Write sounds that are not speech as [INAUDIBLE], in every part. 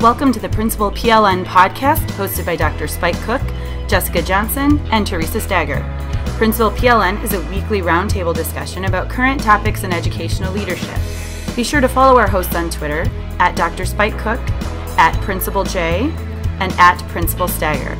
Welcome to the Principal PLN podcast hosted by Dr. Spike Cook, Jessica Johnson, and Theresa Stager. Principal PLN is a weekly roundtable discussion about current topics in educational leadership. Be sure to follow our hosts on Twitter at Dr. Spike Cook, at Principal J, and at Principal Stager.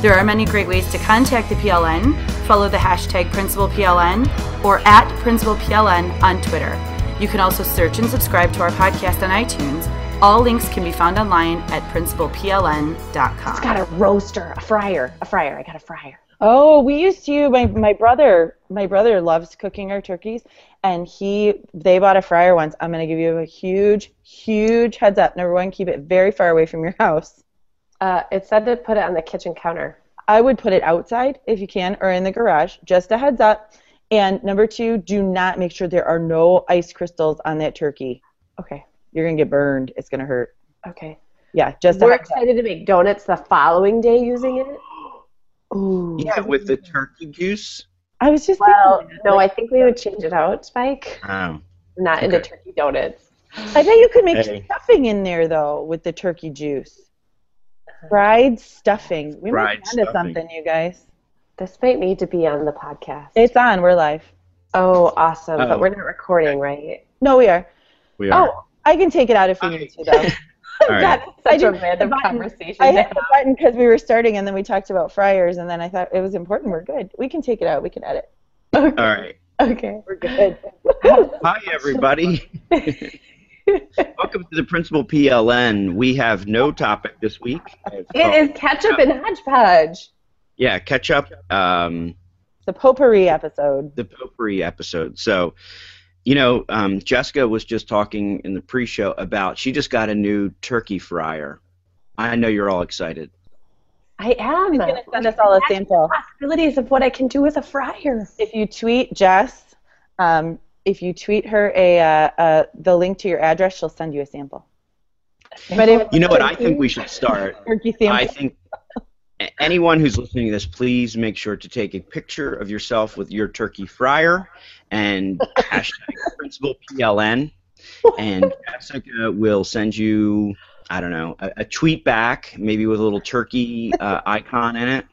There are many great ways to contact the PLN. Follow the hashtag PrincipalPLN or at PrincipalPLN on Twitter. You can also search and subscribe to our podcast on iTunes. All links can be found online at principalpln.com. It's got a roaster, a fryer, a fryer. I got a fryer. Oh, we used to. My my brother, my brother loves cooking our turkeys, and he they bought a fryer once. I'm gonna give you a huge, huge heads up. Number one, keep it very far away from your house. Uh, it said to put it on the kitchen counter. I would put it outside if you can, or in the garage. Just a heads up. And number two, do not make sure there are no ice crystals on that turkey. Okay. You're gonna get burned. It's gonna hurt. Okay. Yeah, just We're heads up. excited to make donuts the following day using it. Ooh. Yeah, with the turkey juice. I was just Well, thinking. no, I think we would change it out, Spike. Oh. Not into turkey donuts. I bet you could make Hey. stuffing in there though with the turkey juice. Fried stuffing. We Fried might be onto something, you guys. This might need to be on the podcast. It's on. We're live. oh, awesome. Oh. But we're not recording, right? No, we are. We are. Oh, I can take it out if we need to, though. [LAUGHS] All right. That's such a random button- conversation. I hit the button because we were starting, and then we talked about fryers, and then I thought it was important. We're good. We can take it out. We can edit. All right. [LAUGHS] Okay. We're good. Hi, everybody. [LAUGHS] Welcome to the Principal PLN. We have no topic this week. It's It ketchup and hodgepodge. Yeah, ketchup. up. Um, It's a potpourri episode. the potpourri episode. So, you know, um, Jessica was just talking in the pre-show about she just got a new turkey fryer. I know you're all excited. I am. She's gonna send us all a sample. Possibilities of what I can do with a fryer. If you tweet Jess, um, if you tweet her a uh, uh, the link to your address, she'll send you a sample. But if You know what I think we should start? turkey sample. I think anyone who's listening to this, please make sure to take a picture of yourself with your turkey fryer and [LAUGHS] hashtag Principal PLN, and Jessica will send you, I don't know, a, a tweet back, maybe with a little turkey uh, icon in it,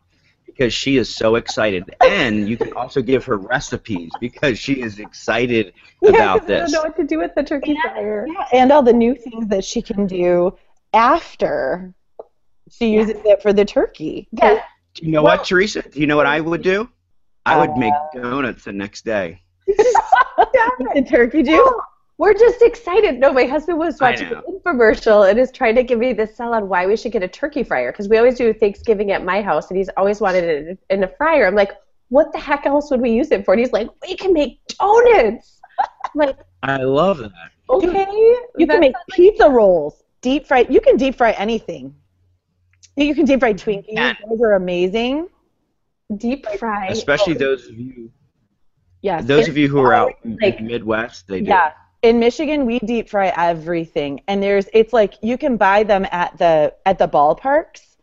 because she is so excited. And you can also give her recipes because she is excited [LAUGHS] about I this. don't know what to do with the turkey fryer. Yeah, and all the new things that she can do after she uses it for the turkey. Yeah. Do you know what, Theresa? Do you know what I would do? I would make uh, donuts the next day. [LAUGHS] [LAUGHS] The turkey juice. Oh, we're just excited. No, my husband was watching an infomercial and is trying to give me the sell on why we should get a turkey fryer because we always do Thanksgiving at my house and he's always wanted it in a fryer. I'm like, what the heck else would we use it for? And he's like, we can make donuts. I'm like, I love that. okay. You can make pizza rolls, deep fry. You can deep fry anything. You can deep fry Twinkies. Yeah. Those are amazing. deep fry. Especially oh. those of you Yes. Those of you who are out in the Midwest, they do. Yeah. In Michigan, we deep fry everything, and there's it's like you can buy them at the at the ballparks.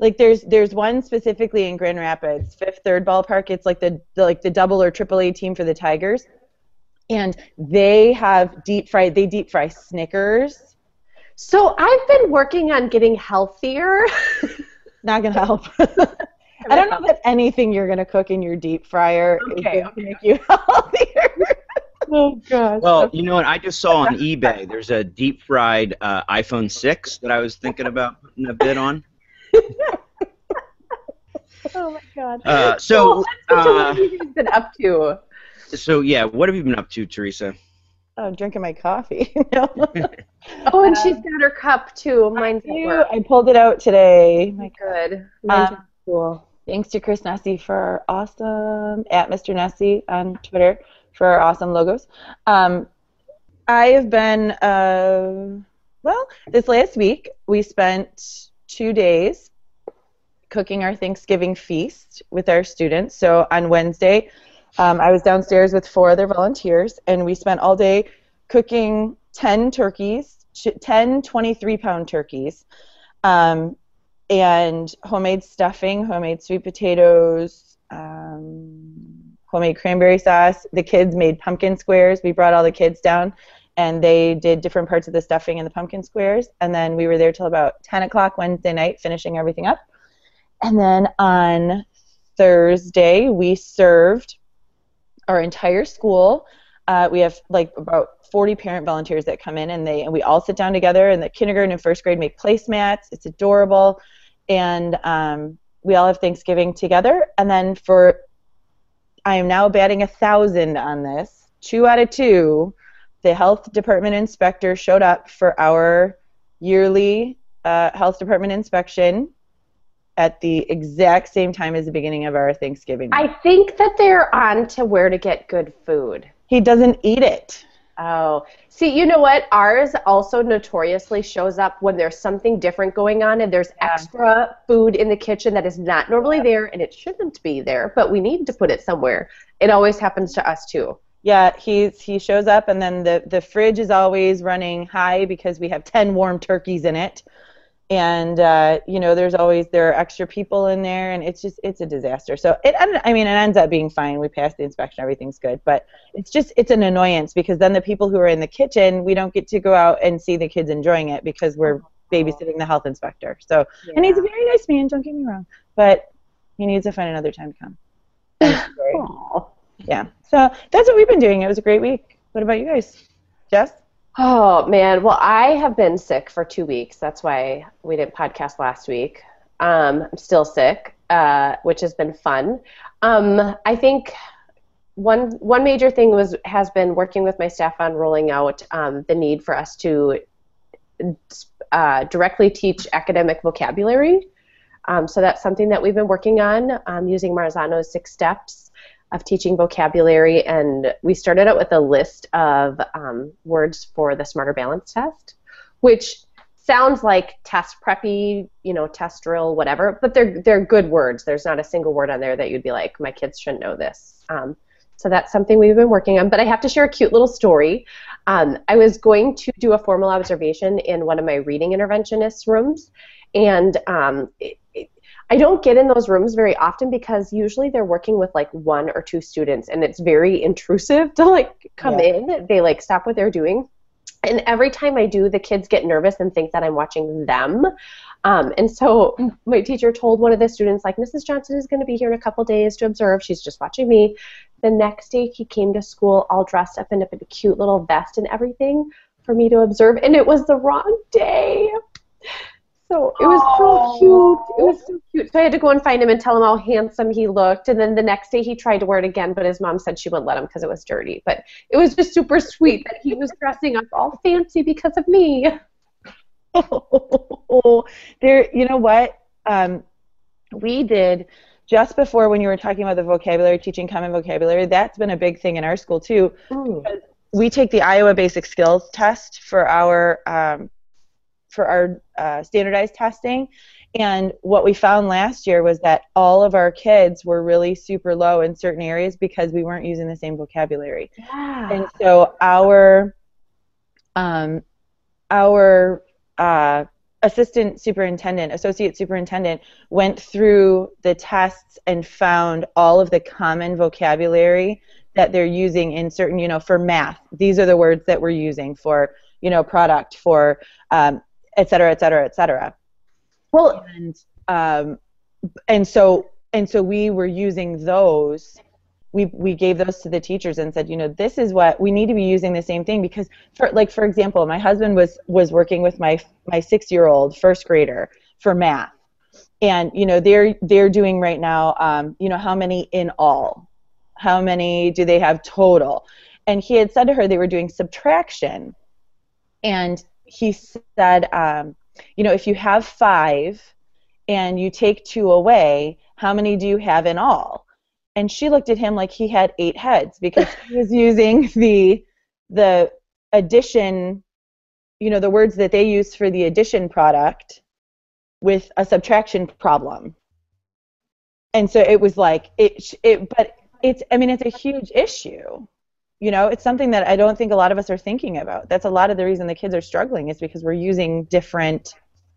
Like there's there's one specifically in Grand Rapids, Fifth Third Ballpark. It's like the, the like the double or triple A team for the Tigers, and they have deep fried. They deep fry Snickers. So I've been working on getting healthier. [LAUGHS] Not gonna help. [LAUGHS] I don't know that anything you're gonna cook in your deep fryer Okay, is gonna make you [LAUGHS] healthier. [LAUGHS] oh gosh. Well, you know what? I just saw on eBay. There's a deep fried uh, iPhone 6 that I was thinking about putting a bid on. [LAUGHS] oh my god. Uh, so, what have uh, you guys been up to? so yeah, what have you been up to, Theresa? oh, drinking my coffee. [LAUGHS] no. Oh, and she's got her cup too. Mine's at Ew. I pulled it out today. My Good. Mine's Um, at school. Thanks to Chris Nesi for awesome at Mr. Nesi on Twitter for our awesome logos. Um, I have been uh, well. This last week we spent two days cooking our Thanksgiving feast with our students. So on Wednesday, um, I was downstairs with four other volunteers, and we spent all day cooking 10 turkeys, ch- 10 23 pound turkeys. Um, and homemade stuffing, homemade sweet potatoes, um, homemade cranberry sauce. The kids made pumpkin squares. We brought all the kids down, and they did different parts of the stuffing and the pumpkin squares. And then we were there till about 10 o'clock Wednesday night, finishing everything up. And then on Thursday, we served our entire school. Uh, we have like about 40 parent volunteers that come in, and they and we all sit down together. And the kindergarten and first grade make placemats. It's adorable, and um, we all have Thanksgiving together. And then for I am now batting a thousand on this. Two out of two, the health department inspector showed up for our yearly uh, health department inspection at the exact same time as the beginning of our Thanksgiving. I think that they're on to where to get good food. he doesn't eat it. Oh, see, you know what? Ours also notoriously shows up when there's something different going on and there's extra food in the kitchen that is not normally there and it shouldn't be there, but we need to put it somewhere. It always happens to us too. Yeah, he's he shows up and then the the fridge is always running high because we have 10 warm turkeys in it. And uh, you know, there's always there are extra people in there and it's just it's a disaster. So it I mean, it ends up being fine. We passed the inspection, everything's good, but it's just it's an annoyance because then the people who are in the kitchen, we don't get to go out and see the kids enjoying it because we're babysitting the health inspector. So, and he's a very nice man, don't get me wrong, but he needs to find another time to come. [LAUGHS] Yeah. So that's what we've been doing. It was a great week. What about you guys? Jess? Oh man, well I have been sick for two weeks. That's why we didn't podcast last week. Um, I'm still sick, uh, which has been fun. Um, I think one one major thing was has been working with my staff on rolling out um, the need for us to uh, directly teach academic vocabulary. Um, so that's something that we've been working on um, using Marzano's six steps of teaching vocabulary. And we started out with a list of um, words for the Smarter Balance test, which sounds like test preppy, you know, test drill, whatever. But they're they're good words. There's not a single word on there that you'd be like, my kids shouldn't know this. Um, so that's something we've been working on. But I have to share a cute little story. Um, I was going to do a formal observation in one of my reading interventionists rooms, and um, it, it, I don't get in those rooms very often because usually they're working with like one or two students, and it's very intrusive to like come Yeah. in. They like stop what they're doing, and every time I do, the kids get nervous and think that I'm watching them. Um, and so my teacher told one of the students, like, Mrs. Johnson is going to be here in a couple days to observe. She's just watching me. The next day, he came to school all dressed up in a cute little vest and everything for me to observe, and it was the wrong day. So it was so cute. It was so cute. So I had to go and find him and tell him how handsome he looked. And then the next day he tried to wear it again, but his mom said she wouldn't let him because it was dirty. But it was just super sweet that he was dressing up all fancy because of me. Oh, there, you know what? Um, we did just before when you were talking about the vocabulary, teaching common vocabulary. That's been a big thing in our school too. We take the Iowa Basic Skills test for our um, for our uh, standardized testing, And what we found last year was that all of our kids were really super low in certain areas because we weren't using the same vocabulary. Yeah. And so our um, our uh, assistant superintendent, associate superintendent, went through the tests and found all of the common vocabulary that they're using in certain, you know, for math. These are the words that we're using for, you know, product, for, um, et cetera, et cetera, et cetera. well, And um, and so and so we were using those. We, we gave those to the teachers and said, you know, this is what we need to be using the same thing because, for like for example, my husband was was working with my my six year old first grader for math, and you know they're they're doing right now, um, you know, how many in all, how many do they have total, and he had said to her they were doing subtraction, and he said, um, you know, if you have five and you take two away, how many do you have in all? And she looked at him like he had eight heads because he was [LAUGHS] using the the addition, you know, the words that they use for the addition product with a subtraction problem. And so it was like it it but it's I mean it's a huge issue. You know, it's something that I don't think a lot of us are thinking about. That's a lot of the reason the kids are struggling is because we're using different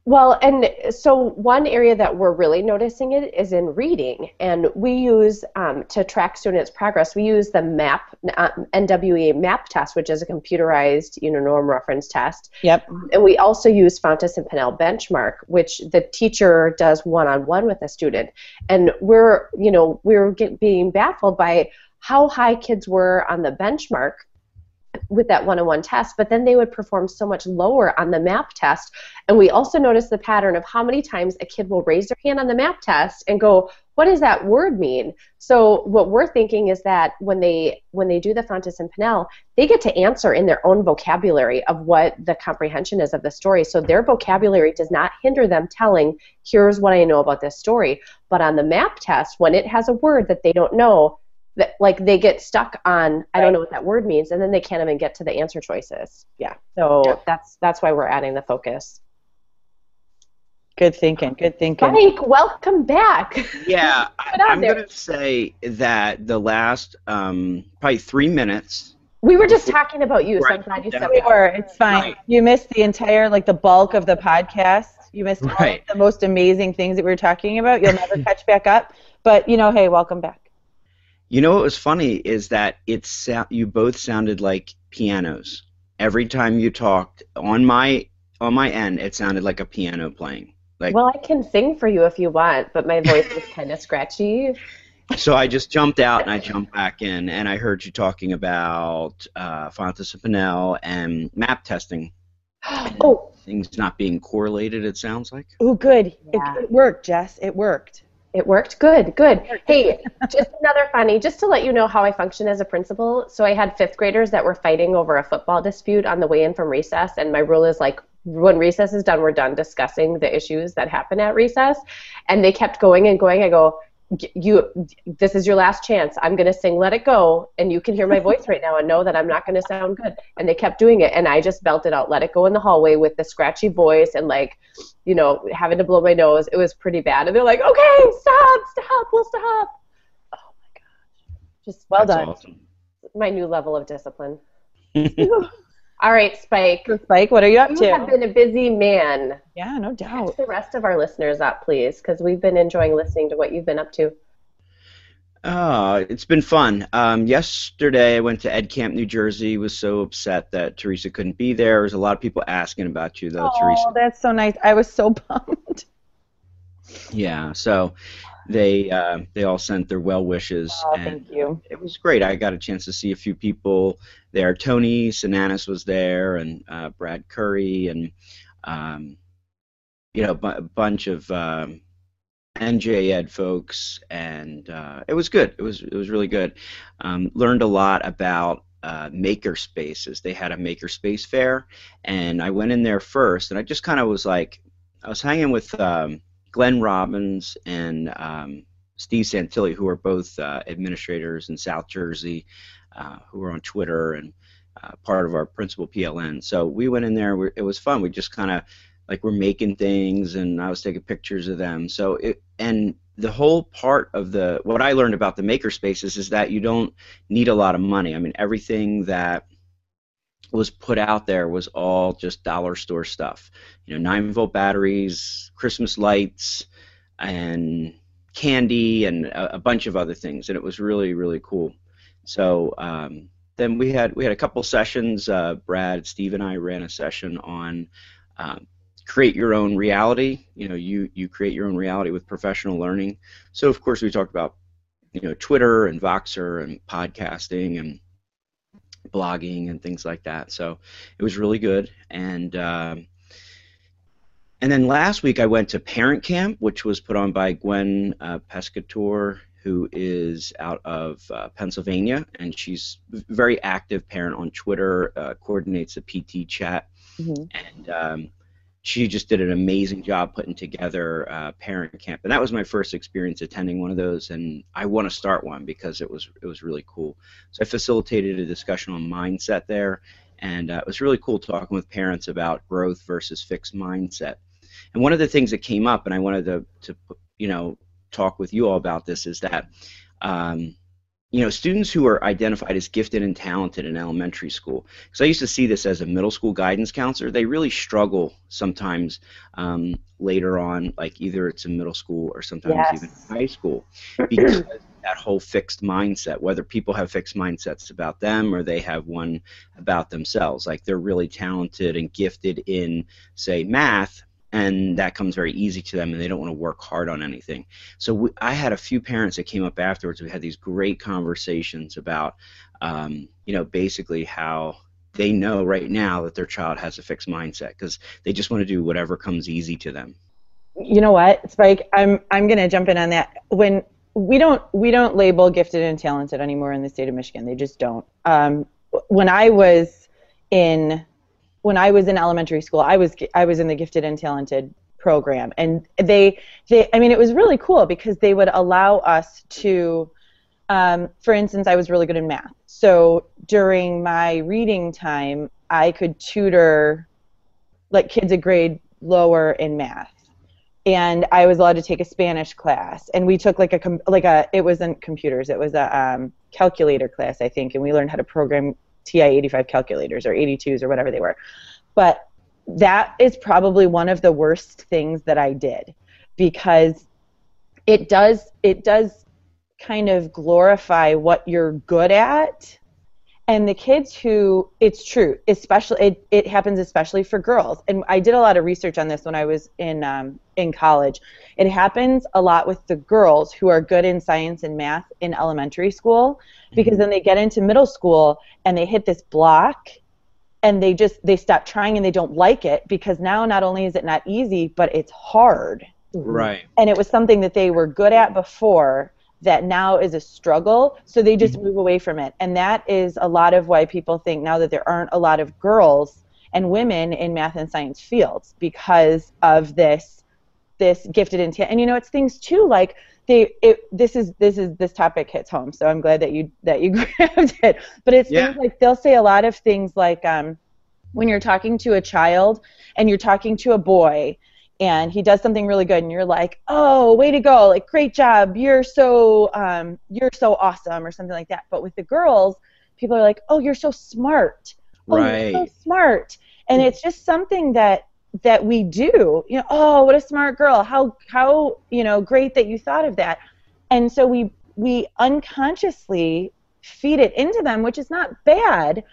Well, and so one area that we're really noticing it is in reading, and we use um, to track students' progress. We use the MAP uh, NWE MAP test, which is a computerized, you know, norm reference test, Yep. and we also use Fountas and Pinnell benchmark, which the teacher does one-on-one with a student, and we're, you know, we're get, being baffled by how high kids were on the benchmark with that one-on-one test, but then they would perform so much lower on the MAP test. And we also noticed the pattern of how many times a kid will raise their hand on the MAP test and go, "What does that word mean?" So what we're thinking is that when they when they do the Fountas and Pinnell, they get to answer in their own vocabulary of what the comprehension is of the story. So their vocabulary does not hinder them telling, "Here's what I know about this story." But on the MAP test, when it has a word that they don't know, that like they get stuck on I don't know what that word means, and then they can't even get to the answer choices. Yeah. So Yeah. that's that's why we're adding the focus. Good thinking. Good thinking. Mike, welcome back. Yeah, [LAUGHS] I, Put out I'm there. going to say that the last um, probably three minutes. We were just talking about you, so I'm Right. glad you said We were. It's fine. Right. You missed the entire, like the bulk of the podcast. You missed all Right. of the most amazing things that we were talking about. You'll never [LAUGHS] catch back up. But you know, hey, welcome back. You know what was funny is that it's you both sounded like pianos. Every time you talked on my on my end, it sounded like a piano playing. Like Well, I can sing for you if you want, but my voice is kind of [LAUGHS] scratchy. so, I just jumped out and I jumped back in, and I heard you talking about uh, Fountas and Pinnell and map testing. [GASPS] Oh, Things not being correlated. It sounds like. Oh, good. Yeah. It, it worked, Jess. It worked. It worked. Good, good. Hey, just another funny, just to let you know how I function as a principal. So I had fifth graders that were fighting over a football dispute on the way in from recess, and my rule is like, when recess is done, we're done discussing the issues that happen at recess. And they kept going and going. I go, "G- you, this is your last chance. I'm gonna sing "Let It Go," and you can hear my voice right now and know that I'm not gonna sound good. And they kept doing it, and I just belted out "Let It Go" in the hallway with the scratchy voice and like you know, having to blow my nose. It was pretty bad. And they're like, okay, stop, stop, we'll stop. Oh my gosh. Just Well That's done. awesome. my new level of discipline. [LAUGHS] All right, Spike. So, Spike, what are you up to? You have been a busy man. Yeah, no doubt. Catch doubt. the rest of our listeners up, please, because we've been enjoying listening to what you've been up to. Oh, it's been fun. Um, yesterday I went to Ed Camp, New Jersey. Was so upset that Theresa couldn't be there. There was a lot of people asking about you, though, Theresa. Oh, that's so nice. I was so [LAUGHS] bummed. Yeah, so they uh, they all sent their well wishes, Oh, and thank you. it was great. I got a chance to see a few people there. Tony Sinanis was there, and uh, Brad Currie, and um, you know, bu- a bunch of um, NJ Ed folks, and uh, it was good. It was it was really good. Um, learned a lot about uh, maker spaces. They had a maker space fair, and I went in there first, and I just kind of was like, I was hanging with um, Glenn Robbins and um, Steve Santilli, who are both uh, administrators in South Jersey, uh, who are on Twitter and uh, part of our principal PLN. So we went in there. It was fun. We just kind of like were making things, and I was taking pictures of them. So it and the whole part of the what I learned about the maker spaces is that you don't need a lot of money. I mean, everything that was put out there was all just dollar store stuff. You know, nine volt batteries, Christmas lights, and candy, and a, a bunch of other things, and it was really really cool. So um, then we had we had a couple sessions. Uh, Brad, Steve, and I ran a session on. Um, create your own reality you know you you create your own reality with professional learning so of course we talked about you know twitter and voxer and podcasting and blogging and things like that. So it was really good. And um, and then last week I went to Parent Camp, which was put on by Gwen uh, Pescatore, who is out of uh, Pennsylvania, and she's very active parent on Twitter, uh, coordinates the PT chat, mm-hmm. and um, she just did an amazing job putting together parent camp, and that was my first experience attending one of those, and I want to start one because it was it was really cool. So I facilitated a discussion on mindset there, and uh, it was really cool talking with parents about growth versus fixed mindset. And one of the things that came up, and I wanted to to you know talk with you all about this, is that. Um, you know, students who are identified as gifted and talented in elementary school, because I used to see this as a middle school guidance counselor, they really struggle sometimes um, later on, like either it's in middle school or sometimes yes. even high school, [CLEARS THROAT] because that whole fixed mindset, whether people have fixed mindsets about them or they have one about themselves, like they're really talented and gifted in, say, math, and that comes very easy to them and they don't want to work hard on anything. So we, i had a few parents that came up afterwards we had these great conversations about um, you know basically how they know right now that their child has a fixed mindset because they just want to do whatever comes easy to them. You know what spike i'm i'm going to jump in on that. When we don't we don't label gifted and talented anymore in the state of michigan they just don't. Um, when i was in when I was in elementary school, I was I was in the gifted and talented program, and they they I mean it was really cool because they would allow us to, um, for instance, I was really good in math, so during my reading time, I could tutor like kids a grade lower in math. And I was allowed to take a Spanish class, and we took like a like a it wasn't computers, it was a um, calculator class, I think, and we learned how to program TI-85 calculators or 82s or whatever they were. But that is probably one of the worst things that I did because it does it does kind of glorify what you're good at and the kids who it's true especially it, it happens especially for girls. And i did a lot of research on this when i was in um, in college. It happens a lot with the girls who are good in science and math in elementary school because mm-hmm. then they get into middle school and they hit this block and they just they stop trying and they don't like it because now not only is it not easy but it's hard. Right. And it was something that they were good at before that now is a struggle, so they just mm-hmm. move away from it. And that is a lot of why people think now that there aren't a lot of girls and women in math and science fields because of this this gifted intent. And you know, it's things too like they it, this is this is this topic hits home. So I'm glad that you that you [LAUGHS] grabbed it. But it's yeah. things like they'll say a lot of things like um when you're talking to a child and you're talking to a boy and he does something really good and you're like oh way to go. Like great job. You're so um, you're so awesome or something like that. But with the girls people are like oh you're so smart. Oh right. you're so smart. And it's just something that that we do. You know oh what a smart girl. How how you know great that you thought of that. And so we we unconsciously feed it into them which is not bad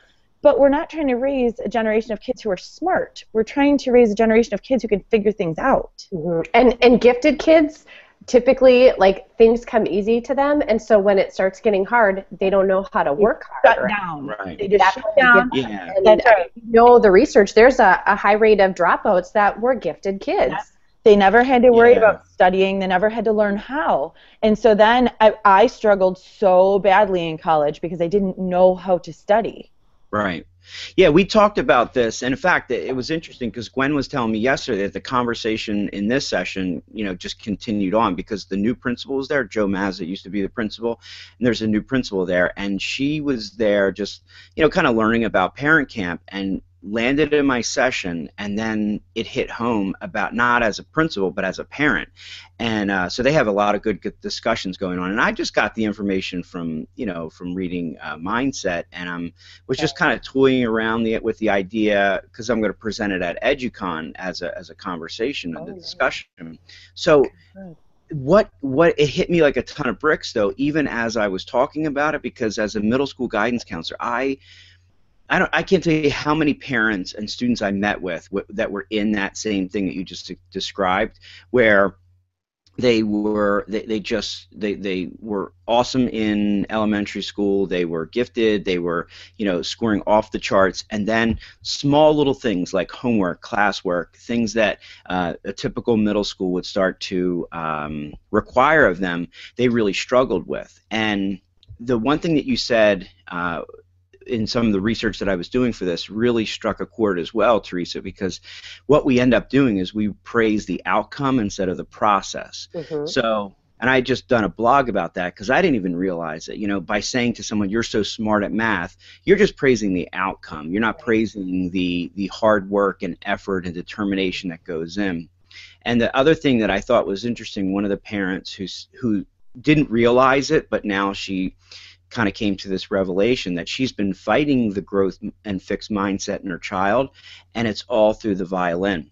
but we're not trying to raise a generation of kids who are smart. We're trying to raise a generation of kids who can figure things out. Mm-hmm. And and gifted kids typically like things come easy to them and so when it starts getting hard they don't know how to work hard shut down right they just shut down yeah. and That's right. you know the research there's a, a high rate of dropouts that were gifted kids they never had to worry yeah. about studying they never had to learn how and so then I, I struggled so badly in college because i didn't know how to study Right. Yeah, we talked about this, and in fact, it was interesting because Gwen was telling me yesterday that the conversation in this session, you know, just continued on because the new principal was there. Joe Mazza used to be the principal, and there's a new principal there, and she was there just, you know, kind of learning about parent camp, and landed in my session, and then it hit home about not as a principal but as a parent, and uh, so they have a lot of good, good, discussions going on. And I just got the information from you know from reading uh, Mindset, and I'm was just kind of toying around the, with the idea because I'm going to present it at EduCon as a as a conversation and a discussion. So what what it hit me like a ton of bricks though even as i was talking about it because as a middle school guidance counselor i i don't i can't tell you how many parents and students i met with w- that were in that same thing that you just described where they were they, they just they, they were awesome in elementary school they were gifted they were you know scoring off the charts and then small little things like homework classwork things that uh, a typical middle school would start to um, require of them they really struggled with. And the one thing that you said uh, in some of the research that I was doing for this really struck a chord as well, Theresa, because what we end up doing is we praise the outcome instead of the process. Mm-hmm. So, and I had just done a blog about that because I didn't even realize it. You know, by saying to someone, "You're so smart at math," you're just praising the outcome. You're not praising the the hard work and effort and determination that goes in. And the other thing that I thought was interesting, one of the parents who who didn't realize it, but now she kind of came to this revelation that she's been fighting the growth and fixed mindset in her child, and it's all through the violin.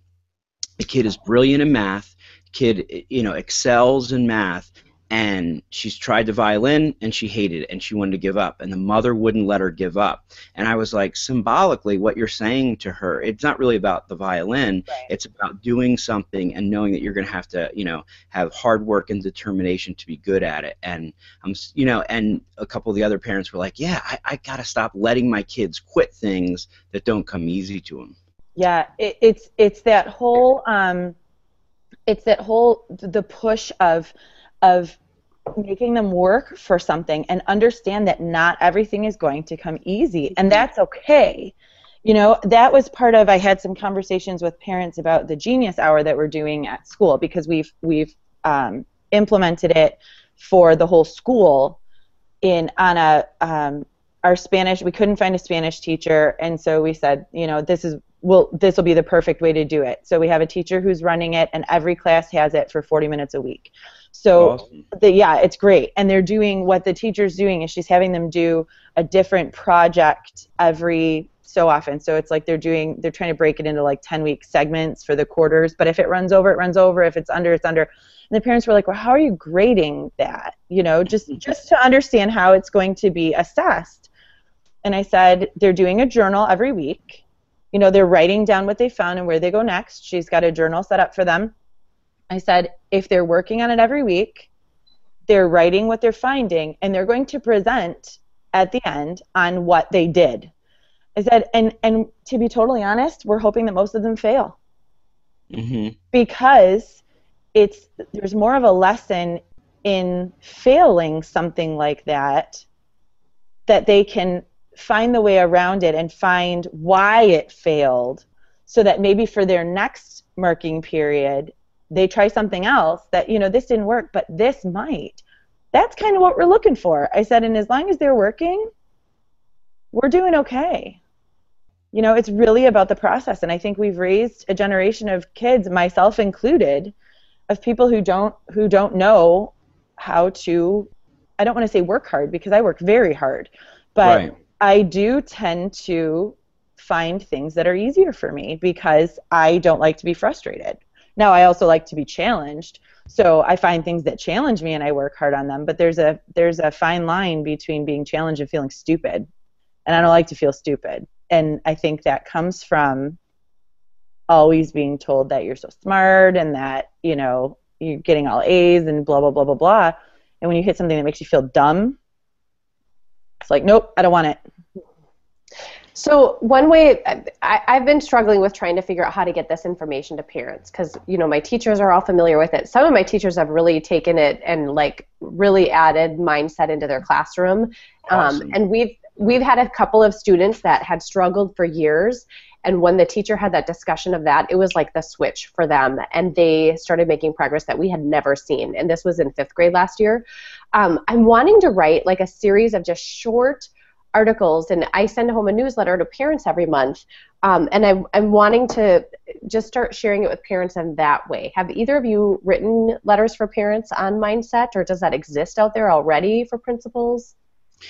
The kid is brilliant in math. Kid, you know, excels in math, and she's tried the violin and she hated it and she wanted to give up and the mother wouldn't let her give up. And i was like symbolically what you're saying to her it's not really about the violin. Right. it's about doing something and knowing that you're going to have to you know have hard work and determination to be good at it. And i'm you know and a couple of the other parents were like yeah i, I got to stop letting my kids quit things that don't come easy to them yeah it, it's it's that whole um it's that whole the push of of making them work for something and understand that not everything is going to come easy and mm-hmm. that's okay. You know that was part of i had some conversations with parents about the genius hour that we're doing at school because we've we've um, implemented it for the whole school in on a um, our spanish we couldn't find a spanish teacher and so we said you know this is will this will be the perfect way to do it. So we have a teacher who's running it and every class has it for 40 minutes a week so awesome. the, yeah, it's great. And they're doing what the teacher's doing is she's having them do a different project every so often. So it's like they're doing they're trying to break it into like 10 week segments for the quarters, but if it runs over, it runs over. If it's under, it's under. And the parents were like, "Well, how are you grading that?" You know, just [LAUGHS] just to understand how it's going to be assessed. And I said, "They're doing a journal every week. You know, they're writing down what they found and where they go next. She's got a journal set up for them I said, if they're working on it every week, they're writing what they're finding, and they're going to present at the end on what they did. I said, and and to be totally honest, we're hoping that most of them fail mm-hmm. because it's there's more of a lesson in failing something like that that they can find the way around it and find why it failed so that maybe for their next marking period they try something else that you know this didn't work but this might. That's kind of what we're looking for. I said and as long as they're working we're doing okay. You know it's really about the process. And i think we've raised a generation of kids myself included of people who don't who don't know how to i don't want to say work hard because i work very hard but right. i do tend to find things that are easier for me because i don't like to be frustrated now I also like to be challenged. So I find things that challenge me and I work hard on them, but there's a there's a fine line between being challenged and feeling stupid. And I don't like to feel stupid. And I think that comes from always being told that you're so smart and that, you know, you're getting all A's and blah blah blah blah blah. And when you hit something that makes you feel dumb, it's like, nope, I don't want it. So one way I, have been struggling with trying to figure out how to get this information to parents because you know my teachers are all familiar with it. Some of my teachers have really taken it and like really added mindset into their classroom, um, awesome. um, and we've we've had a couple of students that had struggled for years. And when the teacher had that discussion of that, it was like the switch for them, and they started making progress that we had never seen. And this was in fifth grade last year. Um, I'm wanting to write like a series of just short articles, and I send home a newsletter to parents every month. Um, and I'm, I'm wanting to just start sharing it with parents in that way. Have either of you written letters for parents on mindset, or does that exist out there already for principals?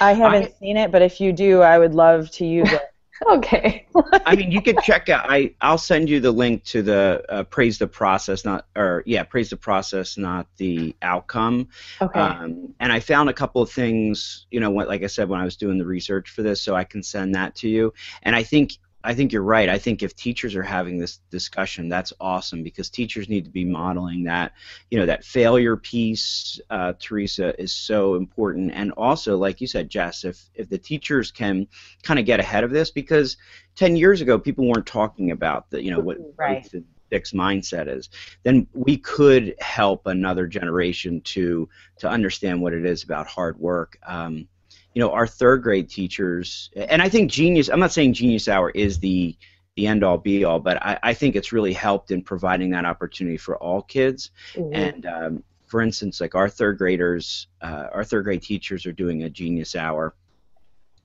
I haven't I, seen it, but if you do, I would love to use it. Okay. [LAUGHS] I mean, you could check out. I I'll send you the link to the uh, praise the process, not or yeah, praise the process, not the outcome. Okay. Um, and I found a couple of things. You know, what like I said when I was doing the research for this, so I can send that to you. And I think I think you're right. I think if teachers are having this discussion, that's awesome because teachers need to be modeling that. You know, that failure piece, uh, Theresa, is so important. And also, like you said, Jess, if if the teachers can kind of get ahead of this, because 10 years ago people weren't talking about the, you know, what [LAUGHS] right. the fixed mindset is, then we could help another generation to to understand what it is about hard work. Um, you know, our third grade teachers, and I think Genius, I'm not saying Genius Hour is the the end all be all, but I, I think it's really helped in providing that opportunity for all kids. Mm-hmm. And um, for instance, like our third graders, uh, our third grade teachers are doing a Genius Hour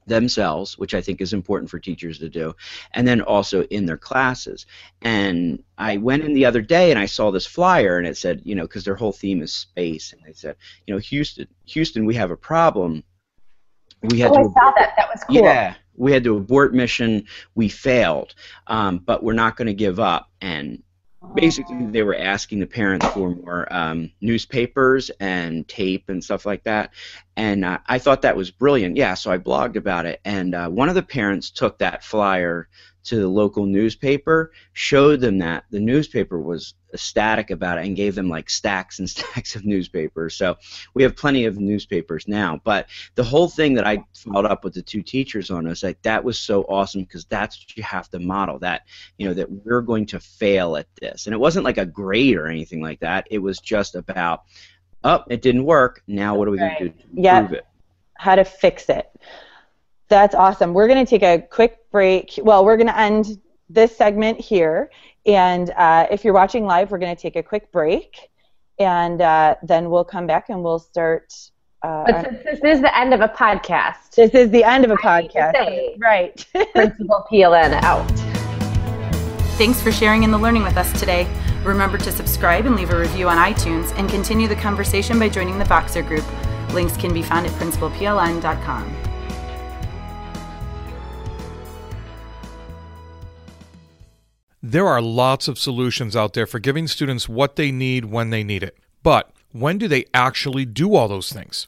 themselves, which I think is important for teachers to do, and then also in their classes. And I went in the other day and I saw this flyer and it said, you know, because their whole theme is space, and they said, you know, Houston, Houston, we have a problem we had oh, to I saw that. That was cool. Yeah, we had to abort mission. We failed, um, but we're not going to give up. And basically, they were asking the parents for more um, newspapers and tape and stuff like that. And uh, I thought that was brilliant. Yeah, so I blogged about it. And uh, one of the parents took that flyer to the local newspaper, showed them that the newspaper was ecstatic about it, and gave them like stacks and [LAUGHS] stacks of newspapers. So we have plenty of newspapers now. But the whole thing that I followed up with the two teachers on was like that was so awesome because that's what you have to model that you know that we're going to fail at this, and it wasn't like a grade or anything like that. It was just about, oh, it didn't work. Now what are we right. going to do to improve yep. it? How to fix it. That's awesome. We're going to take a quick break. Well, we're going to end this segment here. And uh, if you're watching live, we're going to take a quick break. And uh, then we'll come back and we'll start. Uh, but since this is the end of a podcast, this is the end of a podcast. Say, right. [LAUGHS] Principal PLN out. Thanks for sharing in the learning with us today. Remember to subscribe and leave a review on iTunes and continue the conversation by joining the Voxer group. Links can be found at principalpln.com. There are lots of solutions out there for giving students what they need when they need it. But when do they actually do all those things?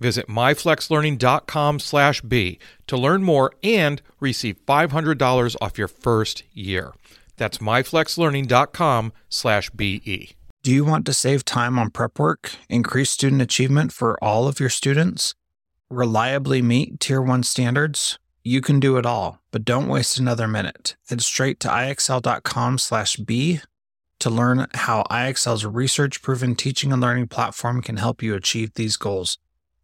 Visit myflexlearning.com/b to learn more and receive $500 off your first year. That's myflexlearning.com/be. Do you want to save time on prep work, increase student achievement for all of your students, reliably meet Tier 1 standards? You can do it all, but don't waste another minute. Head straight to ixl.com/b to learn how IXL's research-proven teaching and learning platform can help you achieve these goals.